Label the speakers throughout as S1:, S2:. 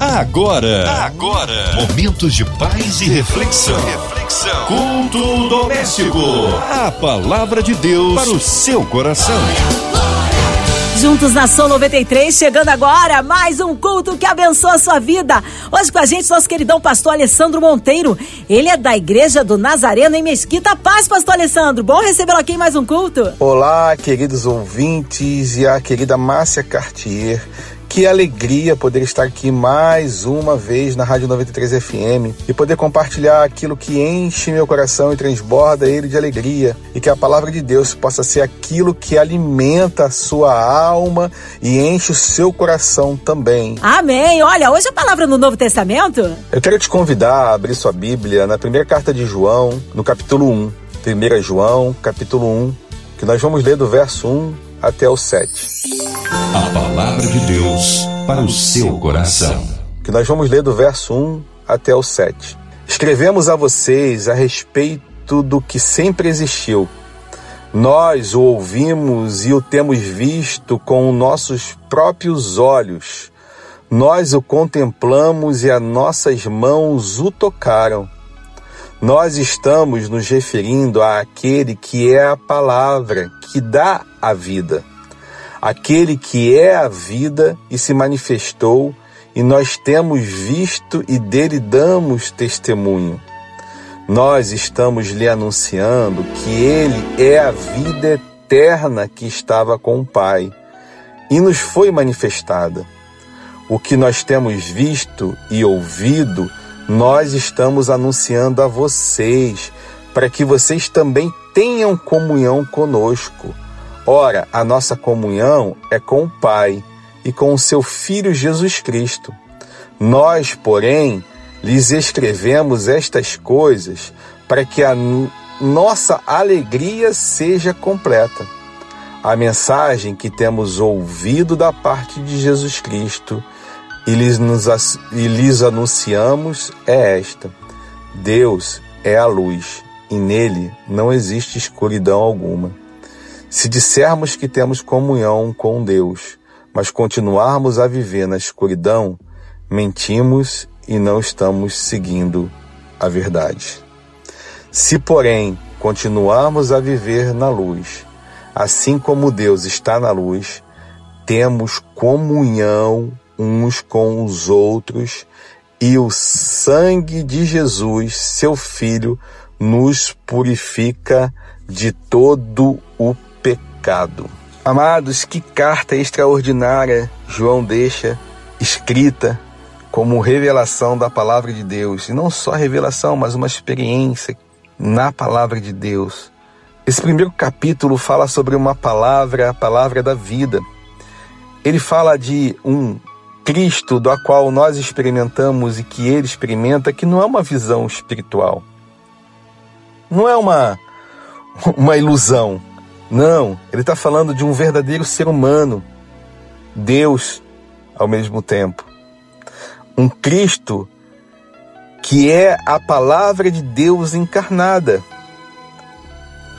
S1: Agora, agora, momentos de paz e reflexão. reflexão. Culto doméstico. A palavra de Deus para o seu coração.
S2: Juntos na Som 93, chegando agora mais um culto que abençoa a sua vida. Hoje com a gente, nosso queridão pastor Alessandro Monteiro. Ele é da Igreja do Nazareno em Mesquita. Paz, pastor Alessandro. Bom recebê-lo aqui em mais um culto.
S3: Olá, queridos ouvintes e a querida Márcia Cartier. Que alegria poder estar aqui mais uma vez na Rádio 93 FM e poder compartilhar aquilo que enche meu coração e transborda ele de alegria. E que a palavra de Deus possa ser aquilo que alimenta a sua alma e enche o seu coração também.
S2: Amém. Olha, hoje a palavra no Novo Testamento.
S3: Eu quero te convidar a abrir sua Bíblia na primeira carta de João, no capítulo 1. 1 João, capítulo 1, que nós vamos ler do verso 1 até o 7.
S1: A palavra de Deus para o seu coração.
S3: Que nós vamos ler do verso 1 até o 7. Escrevemos a vocês a respeito do que sempre existiu. Nós o ouvimos e o temos visto com nossos próprios olhos. Nós o contemplamos e as nossas mãos o tocaram. Nós estamos nos referindo àquele que é a palavra que dá a vida aquele que é a vida e se manifestou, e nós temos visto e dele damos testemunho. Nós estamos lhe anunciando que ele é a vida eterna que estava com o Pai e nos foi manifestada. O que nós temos visto e ouvido, nós estamos anunciando a vocês, para que vocês também tenham comunhão conosco. Ora, a nossa comunhão é com o Pai e com o seu Filho Jesus Cristo. Nós, porém, lhes escrevemos estas coisas para que a nossa alegria seja completa. A mensagem que temos ouvido da parte de Jesus Cristo e lhes, nos, e lhes anunciamos é esta: Deus é a luz e nele não existe escuridão alguma. Se dissermos que temos comunhão com Deus, mas continuarmos a viver na escuridão, mentimos e não estamos seguindo a verdade. Se, porém, continuarmos a viver na luz, assim como Deus está na luz, temos comunhão uns com os outros e o sangue de Jesus, seu Filho, nos purifica de todo o pecado. Amados, que carta extraordinária João deixa escrita como revelação da palavra de Deus. E não só revelação, mas uma experiência na palavra de Deus. Esse primeiro capítulo fala sobre uma palavra, a palavra da vida. Ele fala de um Cristo do qual nós experimentamos e que ele experimenta, que não é uma visão espiritual. Não é uma, uma ilusão. Não, ele está falando de um verdadeiro ser humano, Deus ao mesmo tempo. Um Cristo que é a palavra de Deus encarnada.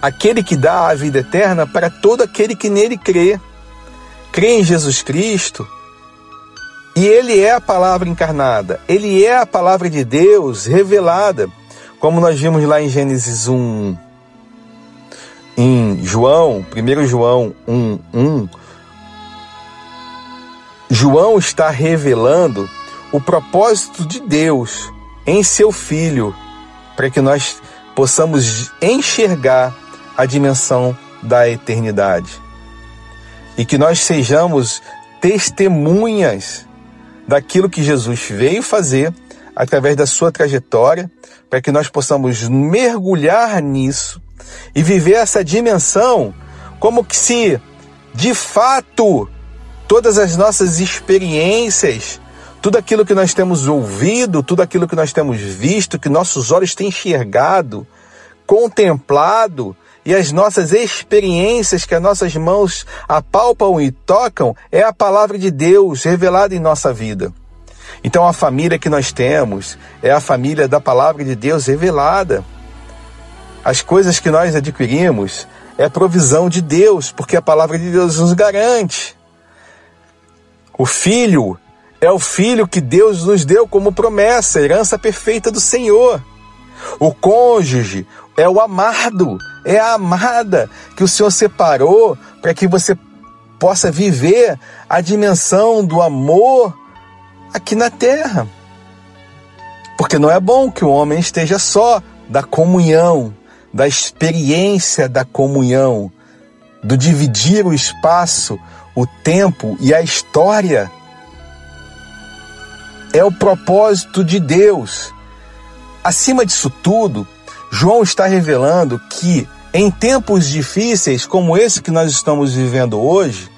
S3: Aquele que dá a vida eterna para todo aquele que nele crê. Crê em Jesus Cristo. E ele é a palavra encarnada. Ele é a palavra de Deus revelada. Como nós vimos lá em Gênesis 1, em João, 1 João 1, 1, João está revelando o propósito de Deus em seu Filho, para que nós possamos enxergar a dimensão da eternidade e que nós sejamos testemunhas daquilo que Jesus veio fazer através da sua trajetória, para que nós possamos mergulhar nisso e viver essa dimensão como que se de fato todas as nossas experiências, tudo aquilo que nós temos ouvido, tudo aquilo que nós temos visto, que nossos olhos têm enxergado, contemplado, e as nossas experiências que as nossas mãos apalpam e tocam é a palavra de Deus revelada em nossa vida. Então a família que nós temos é a família da palavra de Deus revelada. As coisas que nós adquirimos é provisão de Deus, porque a palavra de Deus nos garante. O filho é o filho que Deus nos deu como promessa, herança perfeita do Senhor. O cônjuge é o amado, é a amada que o Senhor separou para que você possa viver a dimensão do amor aqui na terra. Porque não é bom que o homem esteja só da comunhão, da experiência da comunhão, do dividir o espaço, o tempo e a história. É o propósito de Deus. Acima disso tudo, João está revelando que em tempos difíceis como esse que nós estamos vivendo hoje,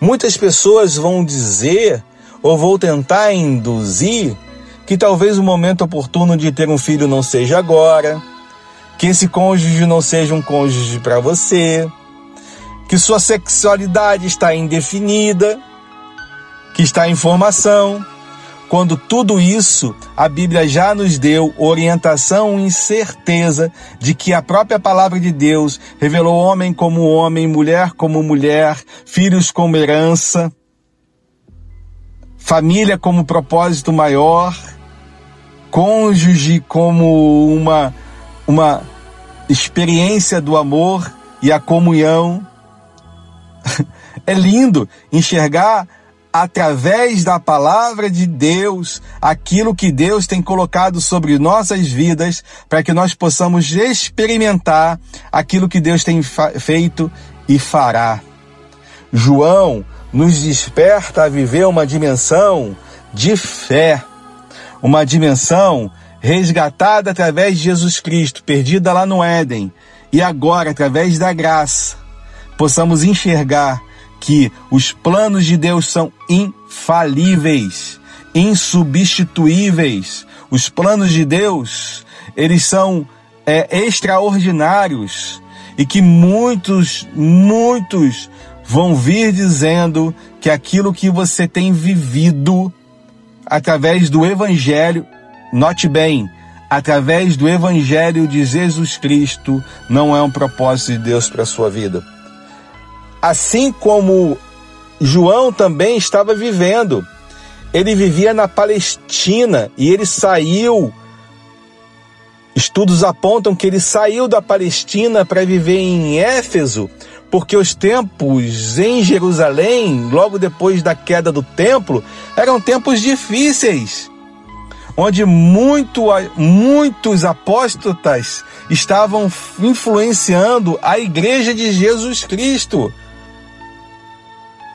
S3: muitas pessoas vão dizer ou vão tentar induzir que talvez o momento oportuno de ter um filho não seja agora, que esse cônjuge não seja um cônjuge para você, que sua sexualidade está indefinida, que está em formação, quando tudo isso a Bíblia já nos deu orientação e certeza de que a própria palavra de Deus revelou homem como homem, mulher como mulher, filhos como herança, família como propósito maior, cônjuge como uma, uma experiência do amor e a comunhão. É lindo enxergar através da palavra de Deus, aquilo que Deus tem colocado sobre nossas vidas, para que nós possamos experimentar aquilo que Deus tem feito e fará. João nos desperta a viver uma dimensão de fé, uma dimensão resgatada através de Jesus Cristo, perdida lá no Éden, e agora, através da graça, possamos enxergar que os planos de Deus são infalíveis, insubstituíveis. Os planos de Deus, eles são é, extraordinários e que muitos, muitos vão vir dizendo que aquilo que você tem vivido através do Evangelho, note bem, através do Evangelho de Jesus Cristo, não é um propósito de Deus para a sua vida assim como João também estava vivendo. Ele vivia na Palestina e ele saiu. Estudos apontam que ele saiu da Palestina para viver em Éfeso, porque os tempos em Jerusalém, logo depois da queda do templo, eram tempos difíceis, onde muito, muitos apóstotas estavam influenciando a igreja de Jesus Cristo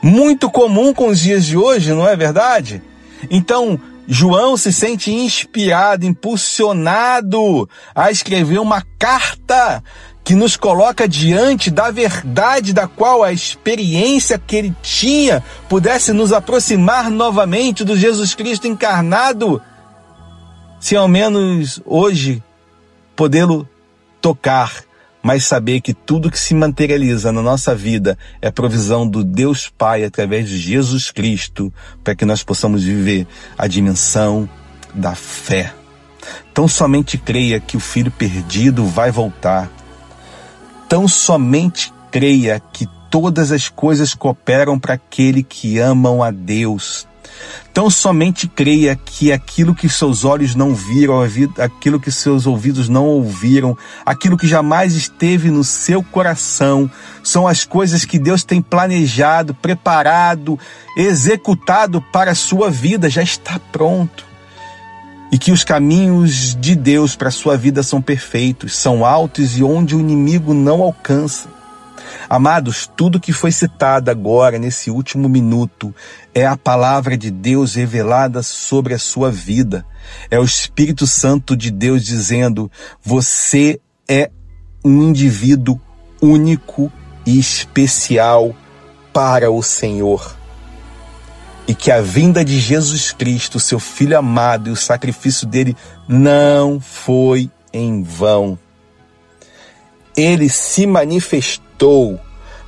S3: muito comum com os dias de hoje, não é verdade? Então, João se sente inspirado, impulsionado a escrever uma carta que nos coloca diante da verdade da qual a experiência que ele tinha pudesse nos aproximar novamente do Jesus Cristo encarnado, se ao menos hoje podê-lo tocar mas saber que tudo que se materializa na nossa vida é provisão do Deus Pai através de Jesus Cristo, para que nós possamos viver a dimensão da fé. Tão somente creia que o filho perdido vai voltar. Tão somente creia que todas as coisas cooperam para aquele que amam a Deus. Então somente creia que aquilo que seus olhos não viram, aquilo que seus ouvidos não ouviram, aquilo que jamais esteve no seu coração, são as coisas que Deus tem planejado, preparado, executado para a sua vida, já está pronto. E que os caminhos de Deus para a sua vida são perfeitos, são altos e onde o inimigo não alcança. Amados, tudo que foi citado agora, nesse último minuto, é a palavra de Deus revelada sobre a sua vida. É o Espírito Santo de Deus dizendo: você é um indivíduo único e especial para o Senhor. E que a vinda de Jesus Cristo, seu Filho amado, e o sacrifício dele não foi em vão. Ele se manifestou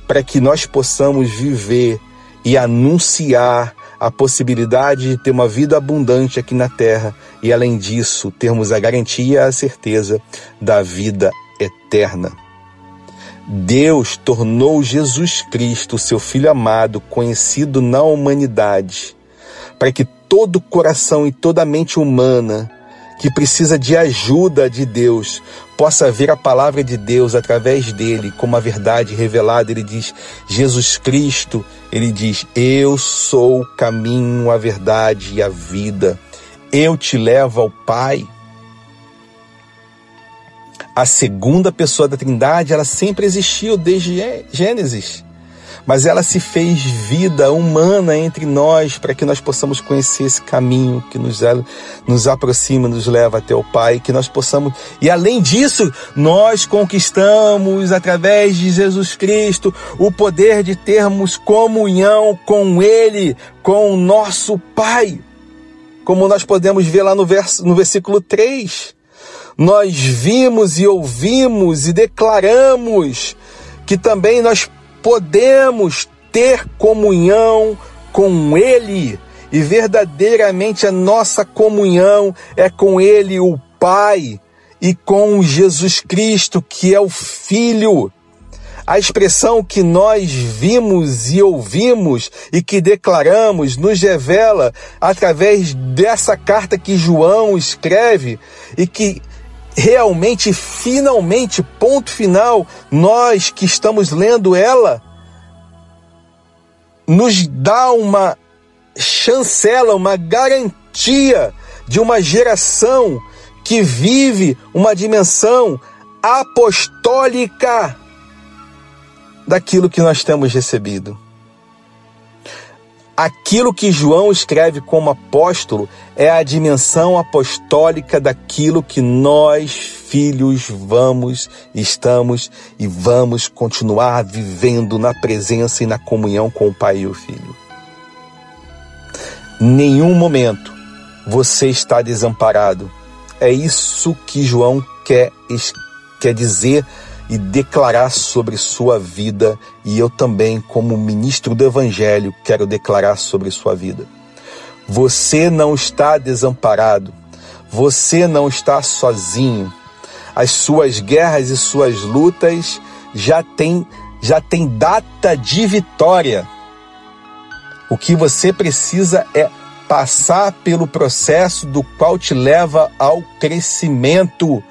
S3: para que nós possamos viver e anunciar a possibilidade de ter uma vida abundante aqui na terra e, além disso, termos a garantia e a certeza da vida eterna. Deus tornou Jesus Cristo, seu Filho amado, conhecido na humanidade, para que todo coração e toda mente humana que precisa de ajuda de Deus possa ver a palavra de Deus através dele como a verdade revelada. Ele diz: Jesus Cristo, ele diz: Eu sou o caminho, a verdade e a vida. Eu te levo ao Pai. A segunda pessoa da Trindade, ela sempre existiu desde Gênesis mas ela se fez vida humana entre nós para que nós possamos conhecer esse caminho que nos, nos aproxima, nos leva até o Pai, que nós possamos. E além disso, nós conquistamos através de Jesus Cristo o poder de termos comunhão com Ele, com o nosso Pai. Como nós podemos ver lá no, verso, no versículo 3. Nós vimos e ouvimos e declaramos que também nós podemos ter comunhão com Ele e verdadeiramente a nossa comunhão é com Ele, o Pai, e com Jesus Cristo, que é o Filho. A expressão que nós vimos e ouvimos e que declaramos nos revela através dessa carta que João escreve e que realmente, finalmente, ponto final, nós que estamos lendo ela, nos dá uma chancela, uma garantia de uma geração que vive uma dimensão apostólica daquilo que nós temos recebido. Aquilo que João escreve como apóstolo é a dimensão apostólica daquilo que nós, filhos, vamos, estamos e vamos continuar vivendo na presença e na comunhão com o Pai e o Filho. Nenhum momento você está desamparado. É isso que João quer, quer dizer e declarar sobre sua vida, e eu também, como ministro do Evangelho, quero declarar sobre sua vida. Você não está desamparado, você não está sozinho. As suas guerras e suas lutas já têm já tem data de vitória. O que você precisa é passar pelo processo do qual te leva ao crescimento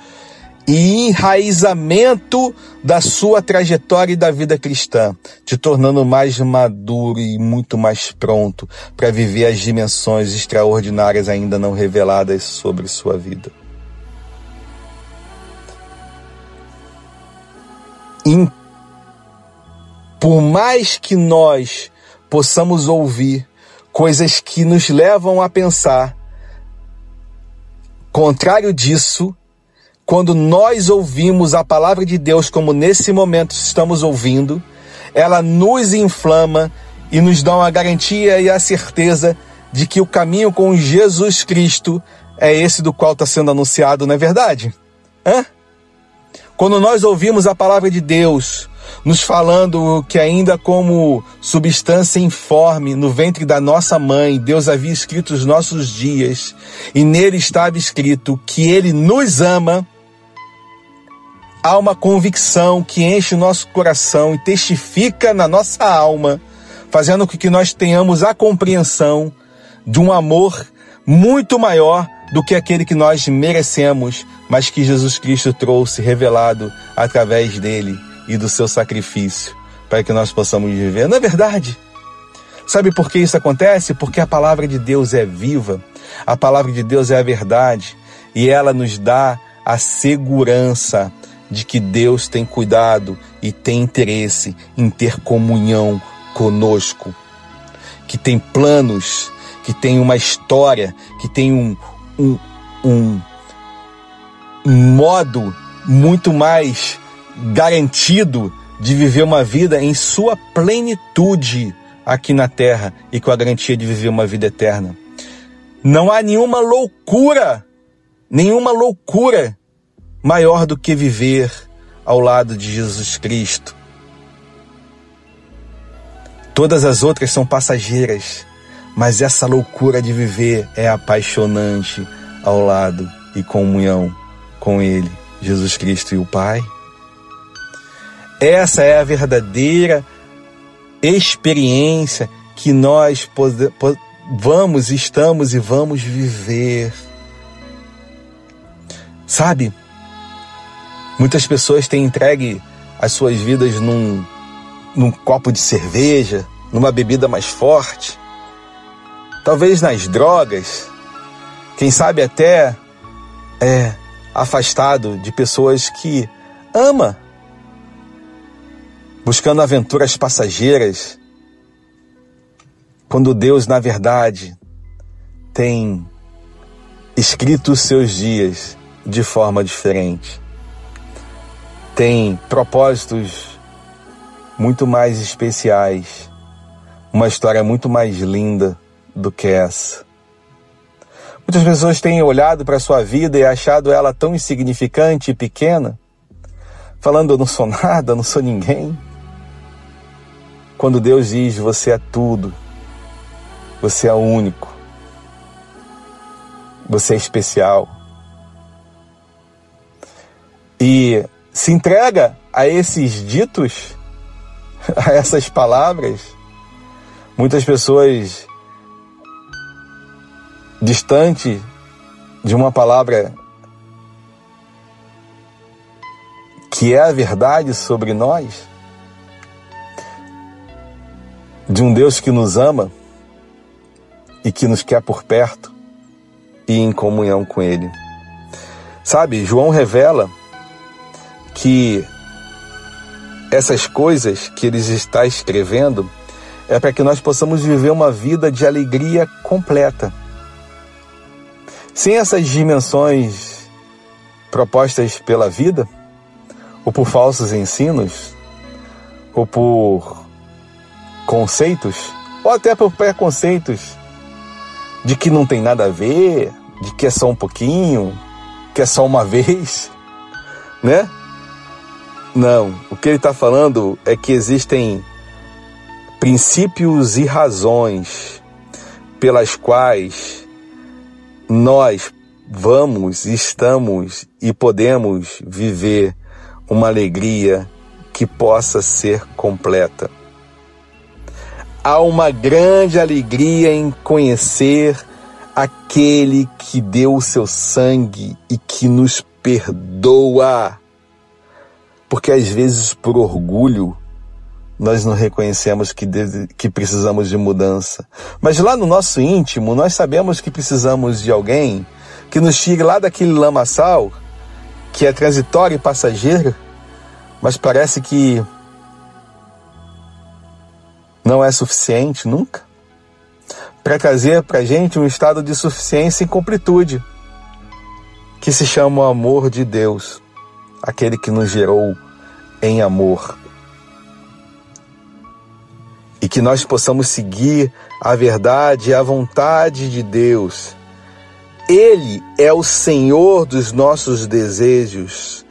S3: e enraizamento da sua trajetória e da vida cristã, te tornando mais maduro e muito mais pronto para viver as dimensões extraordinárias ainda não reveladas sobre sua vida. E por mais que nós possamos ouvir coisas que nos levam a pensar, contrário disso, quando nós ouvimos a palavra de Deus, como nesse momento estamos ouvindo, ela nos inflama e nos dá uma garantia e a certeza de que o caminho com Jesus Cristo é esse do qual está sendo anunciado, não é verdade? Hã? Quando nós ouvimos a palavra de Deus nos falando que ainda como substância informe no ventre da nossa mãe, Deus havia escrito os nossos dias e nele estava escrito que ele nos ama, há uma convicção que enche o nosso coração e testifica na nossa alma, fazendo com que nós tenhamos a compreensão de um amor muito maior do que aquele que nós merecemos, mas que Jesus Cristo trouxe revelado através dele e do seu sacrifício, para que nós possamos viver. Não é verdade? Sabe por que isso acontece? Porque a palavra de Deus é viva, a palavra de Deus é a verdade e ela nos dá a segurança de que Deus tem cuidado e tem interesse em ter comunhão conosco, que tem planos, que tem uma história, que tem um, um, um, modo muito mais garantido de viver uma vida em sua plenitude aqui na terra e com a garantia de viver uma vida eterna. Não há nenhuma loucura, nenhuma loucura maior do que viver ao lado de Jesus Cristo. Todas as outras são passageiras, mas essa loucura de viver é apaixonante ao lado e comunhão com Ele, Jesus Cristo e o Pai. Essa é a verdadeira experiência que nós vamos, estamos e vamos viver. Sabe? Muitas pessoas têm entregue as suas vidas num, num copo de cerveja, numa bebida mais forte, talvez nas drogas, quem sabe até é afastado de pessoas que ama, buscando aventuras passageiras, quando Deus, na verdade, tem escrito os seus dias de forma diferente. Tem propósitos muito mais especiais, uma história muito mais linda do que essa. Muitas pessoas têm olhado para a sua vida e achado ela tão insignificante e pequena, falando eu não sou nada, não sou ninguém. Quando Deus diz você é tudo, você é único, você é especial. E se entrega a esses ditos, a essas palavras, muitas pessoas distante de uma palavra que é a verdade sobre nós, de um Deus que nos ama e que nos quer por perto e em comunhão com Ele. Sabe, João revela que essas coisas que ele está escrevendo é para que nós possamos viver uma vida de alegria completa sem essas dimensões propostas pela vida, ou por falsos ensinos, ou por conceitos, ou até por preconceitos de que não tem nada a ver, de que é só um pouquinho, que é só uma vez, né? Não, o que ele está falando é que existem princípios e razões pelas quais nós vamos, estamos e podemos viver uma alegria que possa ser completa. Há uma grande alegria em conhecer aquele que deu o seu sangue e que nos perdoa. Porque às vezes, por orgulho, nós não reconhecemos que, que precisamos de mudança. Mas lá no nosso íntimo, nós sabemos que precisamos de alguém que nos tire lá daquele lamaçal que é transitório e passageiro, mas parece que não é suficiente nunca para trazer para a gente um estado de suficiência e completude que se chama o amor de Deus, aquele que nos gerou em amor e que nós possamos seguir a verdade e a vontade de Deus. Ele é o Senhor dos nossos desejos.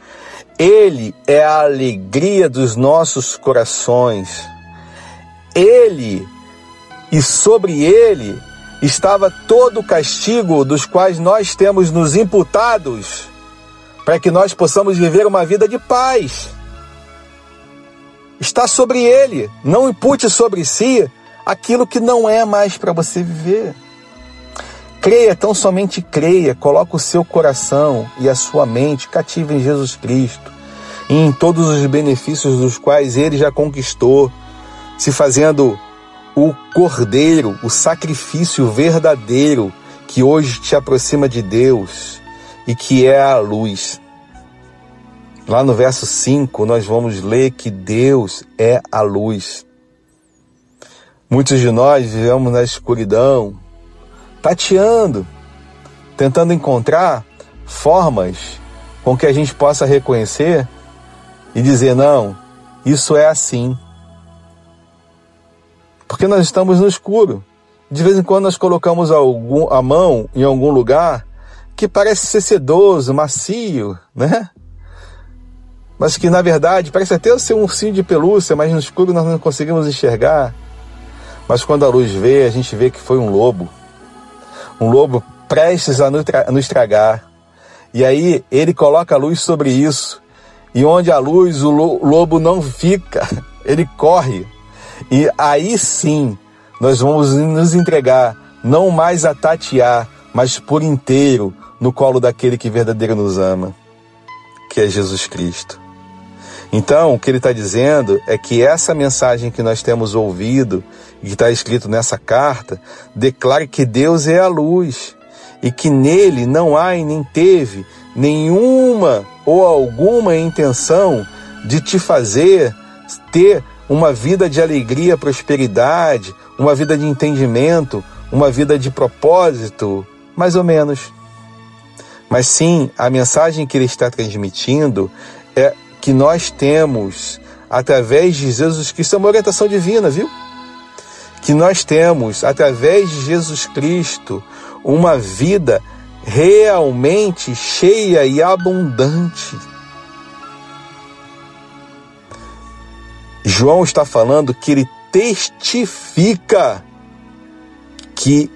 S3: Ele é a alegria dos nossos corações. Ele e sobre ele estava todo o castigo dos quais nós temos nos imputados, para que nós possamos viver uma vida de paz está sobre ele. Não impute sobre si aquilo que não é mais para você viver. Creia, tão somente creia, coloque o seu coração e a sua mente cativa em Jesus Cristo e em todos os benefícios dos quais ele já conquistou, se fazendo o cordeiro, o sacrifício verdadeiro que hoje te aproxima de Deus e que é a luz. Lá no verso 5, nós vamos ler que Deus é a luz. Muitos de nós vivemos na escuridão, tateando, tentando encontrar formas com que a gente possa reconhecer e dizer: não, isso é assim. Porque nós estamos no escuro. De vez em quando nós colocamos algum, a mão em algum lugar que parece ser sedoso, macio, né? mas que na verdade parece até ser um ursinho de pelúcia, mas no escuro nós não conseguimos enxergar. Mas quando a luz vê, a gente vê que foi um lobo. Um lobo prestes a nos estragar. E aí ele coloca a luz sobre isso. E onde a luz, o lobo não fica, ele corre. E aí sim nós vamos nos entregar não mais a tatear, mas por inteiro no colo daquele que verdadeiro nos ama, que é Jesus Cristo. Então, o que ele está dizendo é que essa mensagem que nós temos ouvido e que está escrito nessa carta declara que Deus é a luz e que nele não há e nem teve nenhuma ou alguma intenção de te fazer ter uma vida de alegria, prosperidade, uma vida de entendimento, uma vida de propósito, mais ou menos. Mas sim, a mensagem que ele está transmitindo é que nós temos, através de Jesus Cristo, é uma orientação divina, viu? Que nós temos, através de Jesus Cristo, uma vida realmente cheia e abundante. João está falando que ele testifica que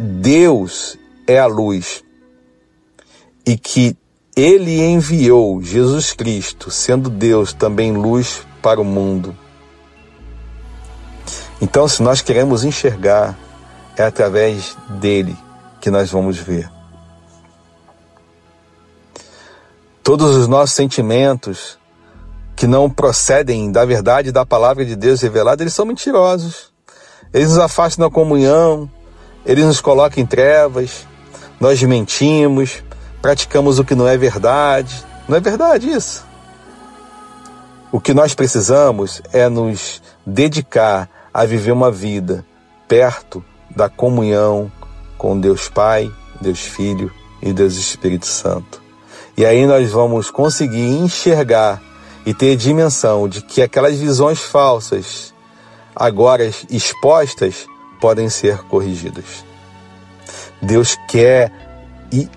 S3: Deus é a luz e que ele enviou Jesus Cristo, sendo Deus também luz para o mundo. Então, se nós queremos enxergar, é através dele que nós vamos ver. Todos os nossos sentimentos que não procedem da verdade da palavra de Deus revelada, eles são mentirosos. Eles nos afastam da comunhão, eles nos colocam em trevas, nós mentimos, praticamos o que não é verdade. Não é verdade isso. O que nós precisamos é nos dedicar a viver uma vida perto da comunhão com Deus Pai, Deus Filho e Deus Espírito Santo. E aí nós vamos conseguir enxergar e ter dimensão de que aquelas visões falsas, agora expostas, podem ser corrigidas. Deus quer e,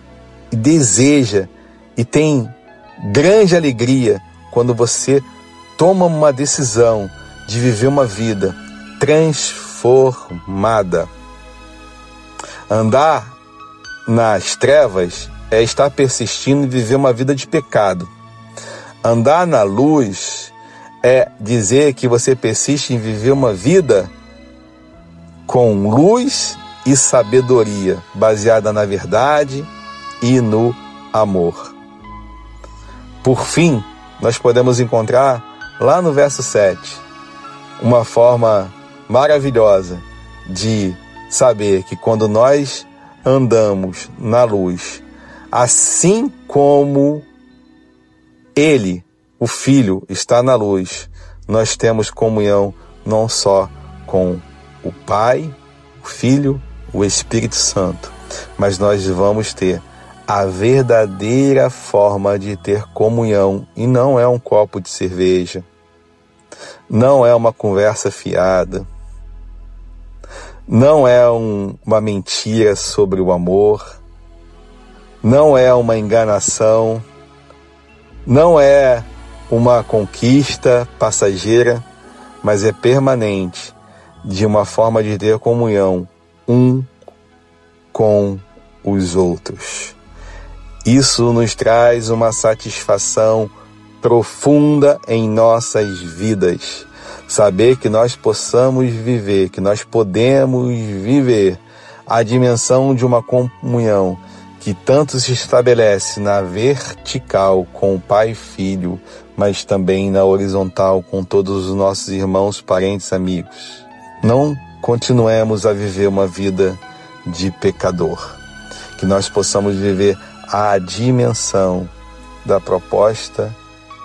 S3: e deseja e tem grande alegria quando você toma uma decisão de viver uma vida transformada. Andar nas trevas é estar persistindo e viver uma vida de pecado. Andar na luz é dizer que você persiste em viver uma vida com luz e sabedoria, baseada na verdade e no amor. Por fim, nós podemos encontrar lá no verso 7 uma forma maravilhosa de saber que quando nós andamos na luz, Assim como Ele, o Filho, está na luz, nós temos comunhão não só com o Pai, o Filho, o Espírito Santo, mas nós vamos ter a verdadeira forma de ter comunhão e não é um copo de cerveja, não é uma conversa fiada, não é um, uma mentira sobre o amor. Não é uma enganação, não é uma conquista passageira, mas é permanente, de uma forma de ter comunhão um com os outros. Isso nos traz uma satisfação profunda em nossas vidas. Saber que nós possamos viver, que nós podemos viver a dimensão de uma comunhão que tanto se estabelece na vertical com o Pai e Filho, mas também na horizontal com todos os nossos irmãos, parentes, amigos. Não continuemos a viver uma vida de pecador, que nós possamos viver a dimensão da proposta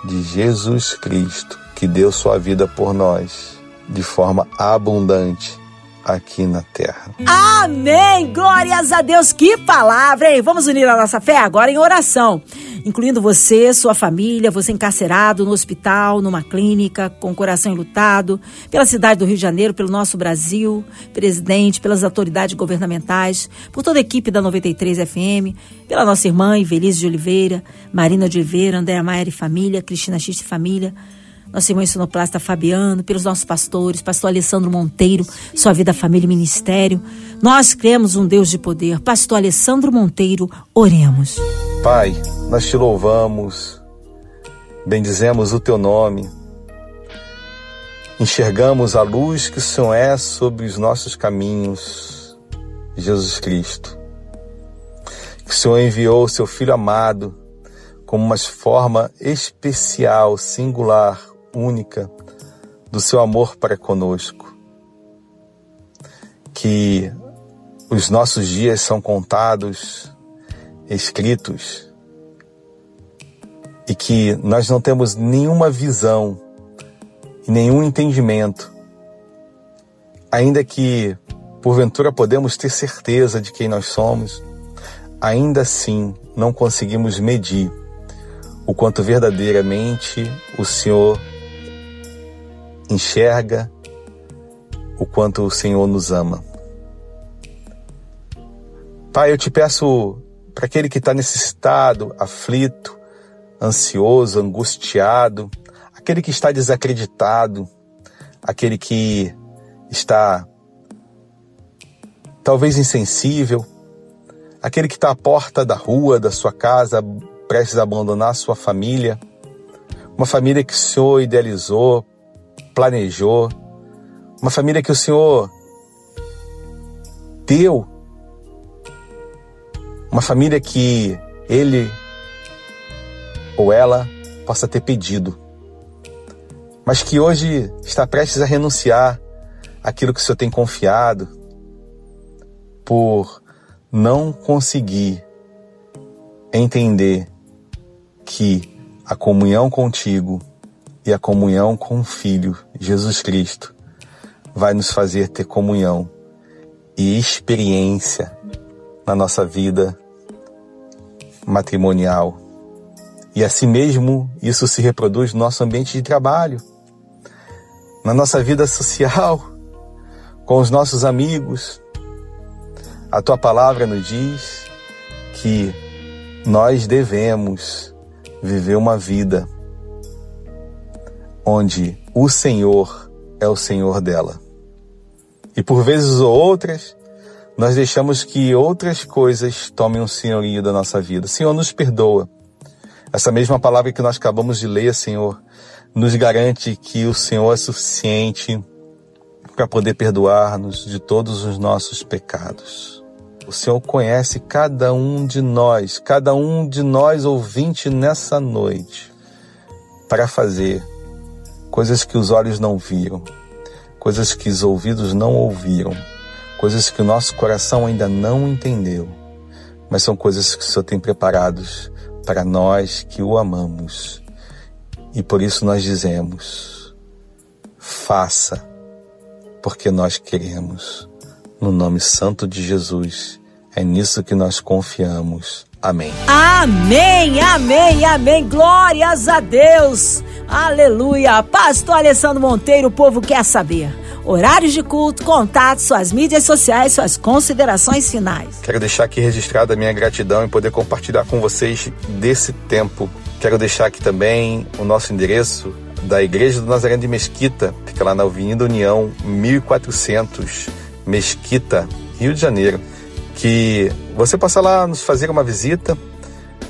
S3: de Jesus Cristo, que deu sua vida por nós de forma abundante aqui na terra.
S2: Amém! Glórias a Deus! Que palavra, hein? Vamos unir a nossa fé agora em oração, incluindo você, sua família, você encarcerado no hospital, numa clínica, com o coração enlutado, pela cidade do Rio de Janeiro, pelo nosso Brasil, presidente, pelas autoridades governamentais, por toda a equipe da 93 FM, pela nossa irmã Ivelise de Oliveira, Marina de Oliveira, Andréa Maier e família, Cristina X e família, nosso irmão sonoplasta Fabiano, pelos nossos pastores, pastor Alessandro Monteiro, sua vida, família e ministério. Nós cremos um Deus de poder. Pastor Alessandro Monteiro, oremos.
S3: Pai, nós te louvamos, bendizemos o teu nome, enxergamos a luz que o Senhor é sobre os nossos caminhos. Jesus Cristo. Que o Senhor enviou o seu Filho amado como uma forma especial, singular, única do seu amor para conosco. Que os nossos dias são contados, escritos, e que nós não temos nenhuma visão e nenhum entendimento, ainda que porventura podemos ter certeza de quem nós somos, ainda assim não conseguimos medir o quanto verdadeiramente o Senhor enxerga, o quanto o Senhor nos ama. Pai, eu te peço para aquele que está necessitado, aflito, ansioso, angustiado, aquele que está desacreditado, aquele que está talvez insensível, aquele que está à porta da rua, da sua casa, prestes a abandonar sua família, uma família que o Senhor idealizou, planejou, uma família que o Senhor deu, uma família que ele ou ela possa ter pedido, mas que hoje está prestes a renunciar àquilo que o Senhor tem confiado, por não conseguir entender que a comunhão contigo e a comunhão com o Filho, Jesus Cristo, vai nos fazer ter comunhão e experiência na nossa vida matrimonial. E assim mesmo isso se reproduz no nosso ambiente de trabalho, na nossa vida social, com os nossos amigos. A tua palavra nos diz que nós devemos viver uma vida onde o Senhor é o Senhor dela. E por vezes ou outras, nós deixamos que outras coisas tomem o um senhorio da nossa vida. Senhor, nos perdoa. Essa mesma palavra que nós acabamos de ler, Senhor, nos garante que o Senhor é suficiente para poder perdoar-nos de todos os nossos pecados. O Senhor conhece cada um de nós, cada um de nós ouvinte nessa noite, para fazer coisas que os olhos não viram, coisas que os ouvidos não ouviram, coisas que o nosso coração ainda não entendeu, mas são coisas que o Senhor tem preparados para nós que o amamos. E por isso nós dizemos: faça, porque nós queremos. No nome santo de Jesus, é nisso que nós confiamos. Amém.
S2: Amém, amém, amém. Glórias a Deus. Aleluia. Pastor Alessandro Monteiro, o povo quer saber. Horários de culto, contatos, suas mídias sociais, suas considerações finais.
S3: Quero deixar aqui registrada a minha gratidão em poder compartilhar com vocês desse tempo. Quero deixar aqui também o nosso endereço da Igreja do Nazareno de Mesquita, fica lá na Avenida União 1400, Mesquita, Rio de Janeiro que você possa lá nos fazer uma visita.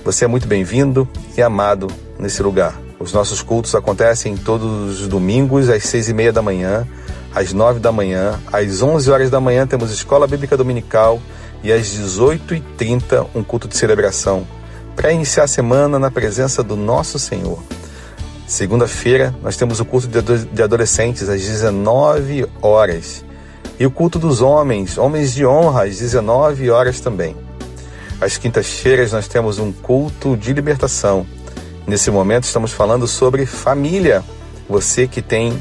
S3: Você é muito bem-vindo e amado nesse lugar. Os nossos cultos acontecem todos os domingos às seis e meia da manhã, às nove da manhã, às onze horas da manhã temos escola bíblica dominical e às dezoito e trinta um culto de celebração para iniciar a semana na presença do nosso Senhor. Segunda-feira nós temos o culto de adolescentes às 19 horas e o culto dos homens, homens de honra, às 19 horas também. Às quintas-feiras nós temos um culto de libertação. Nesse momento estamos falando sobre família. Você que tem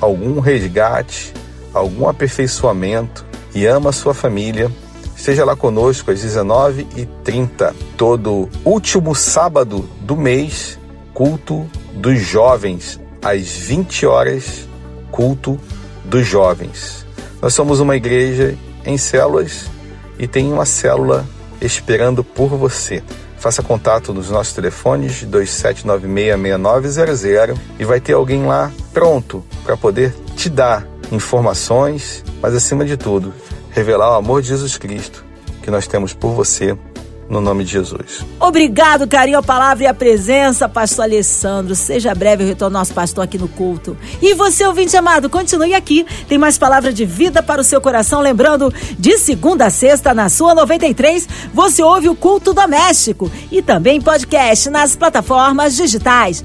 S3: algum resgate, algum aperfeiçoamento e ama sua família, esteja lá conosco às 19h30, todo último sábado do mês, culto dos jovens, às 20 horas, culto dos jovens. Nós somos uma igreja em células e tem uma célula esperando por você. Faça contato nos nossos telefones 27966900 e vai ter alguém lá pronto para poder te dar informações, mas acima de tudo, revelar o amor de Jesus Cristo que nós temos por você no nome de Jesus.
S2: Obrigado, carinho, a palavra e a presença, pastor Alessandro. Seja breve o retorno nosso pastor aqui no culto. E você, ouvinte amado, continue aqui. Tem mais palavra de vida para o seu coração. Lembrando, de segunda a sexta, na sua 93, você ouve o culto doméstico e também podcast nas plataformas digitais.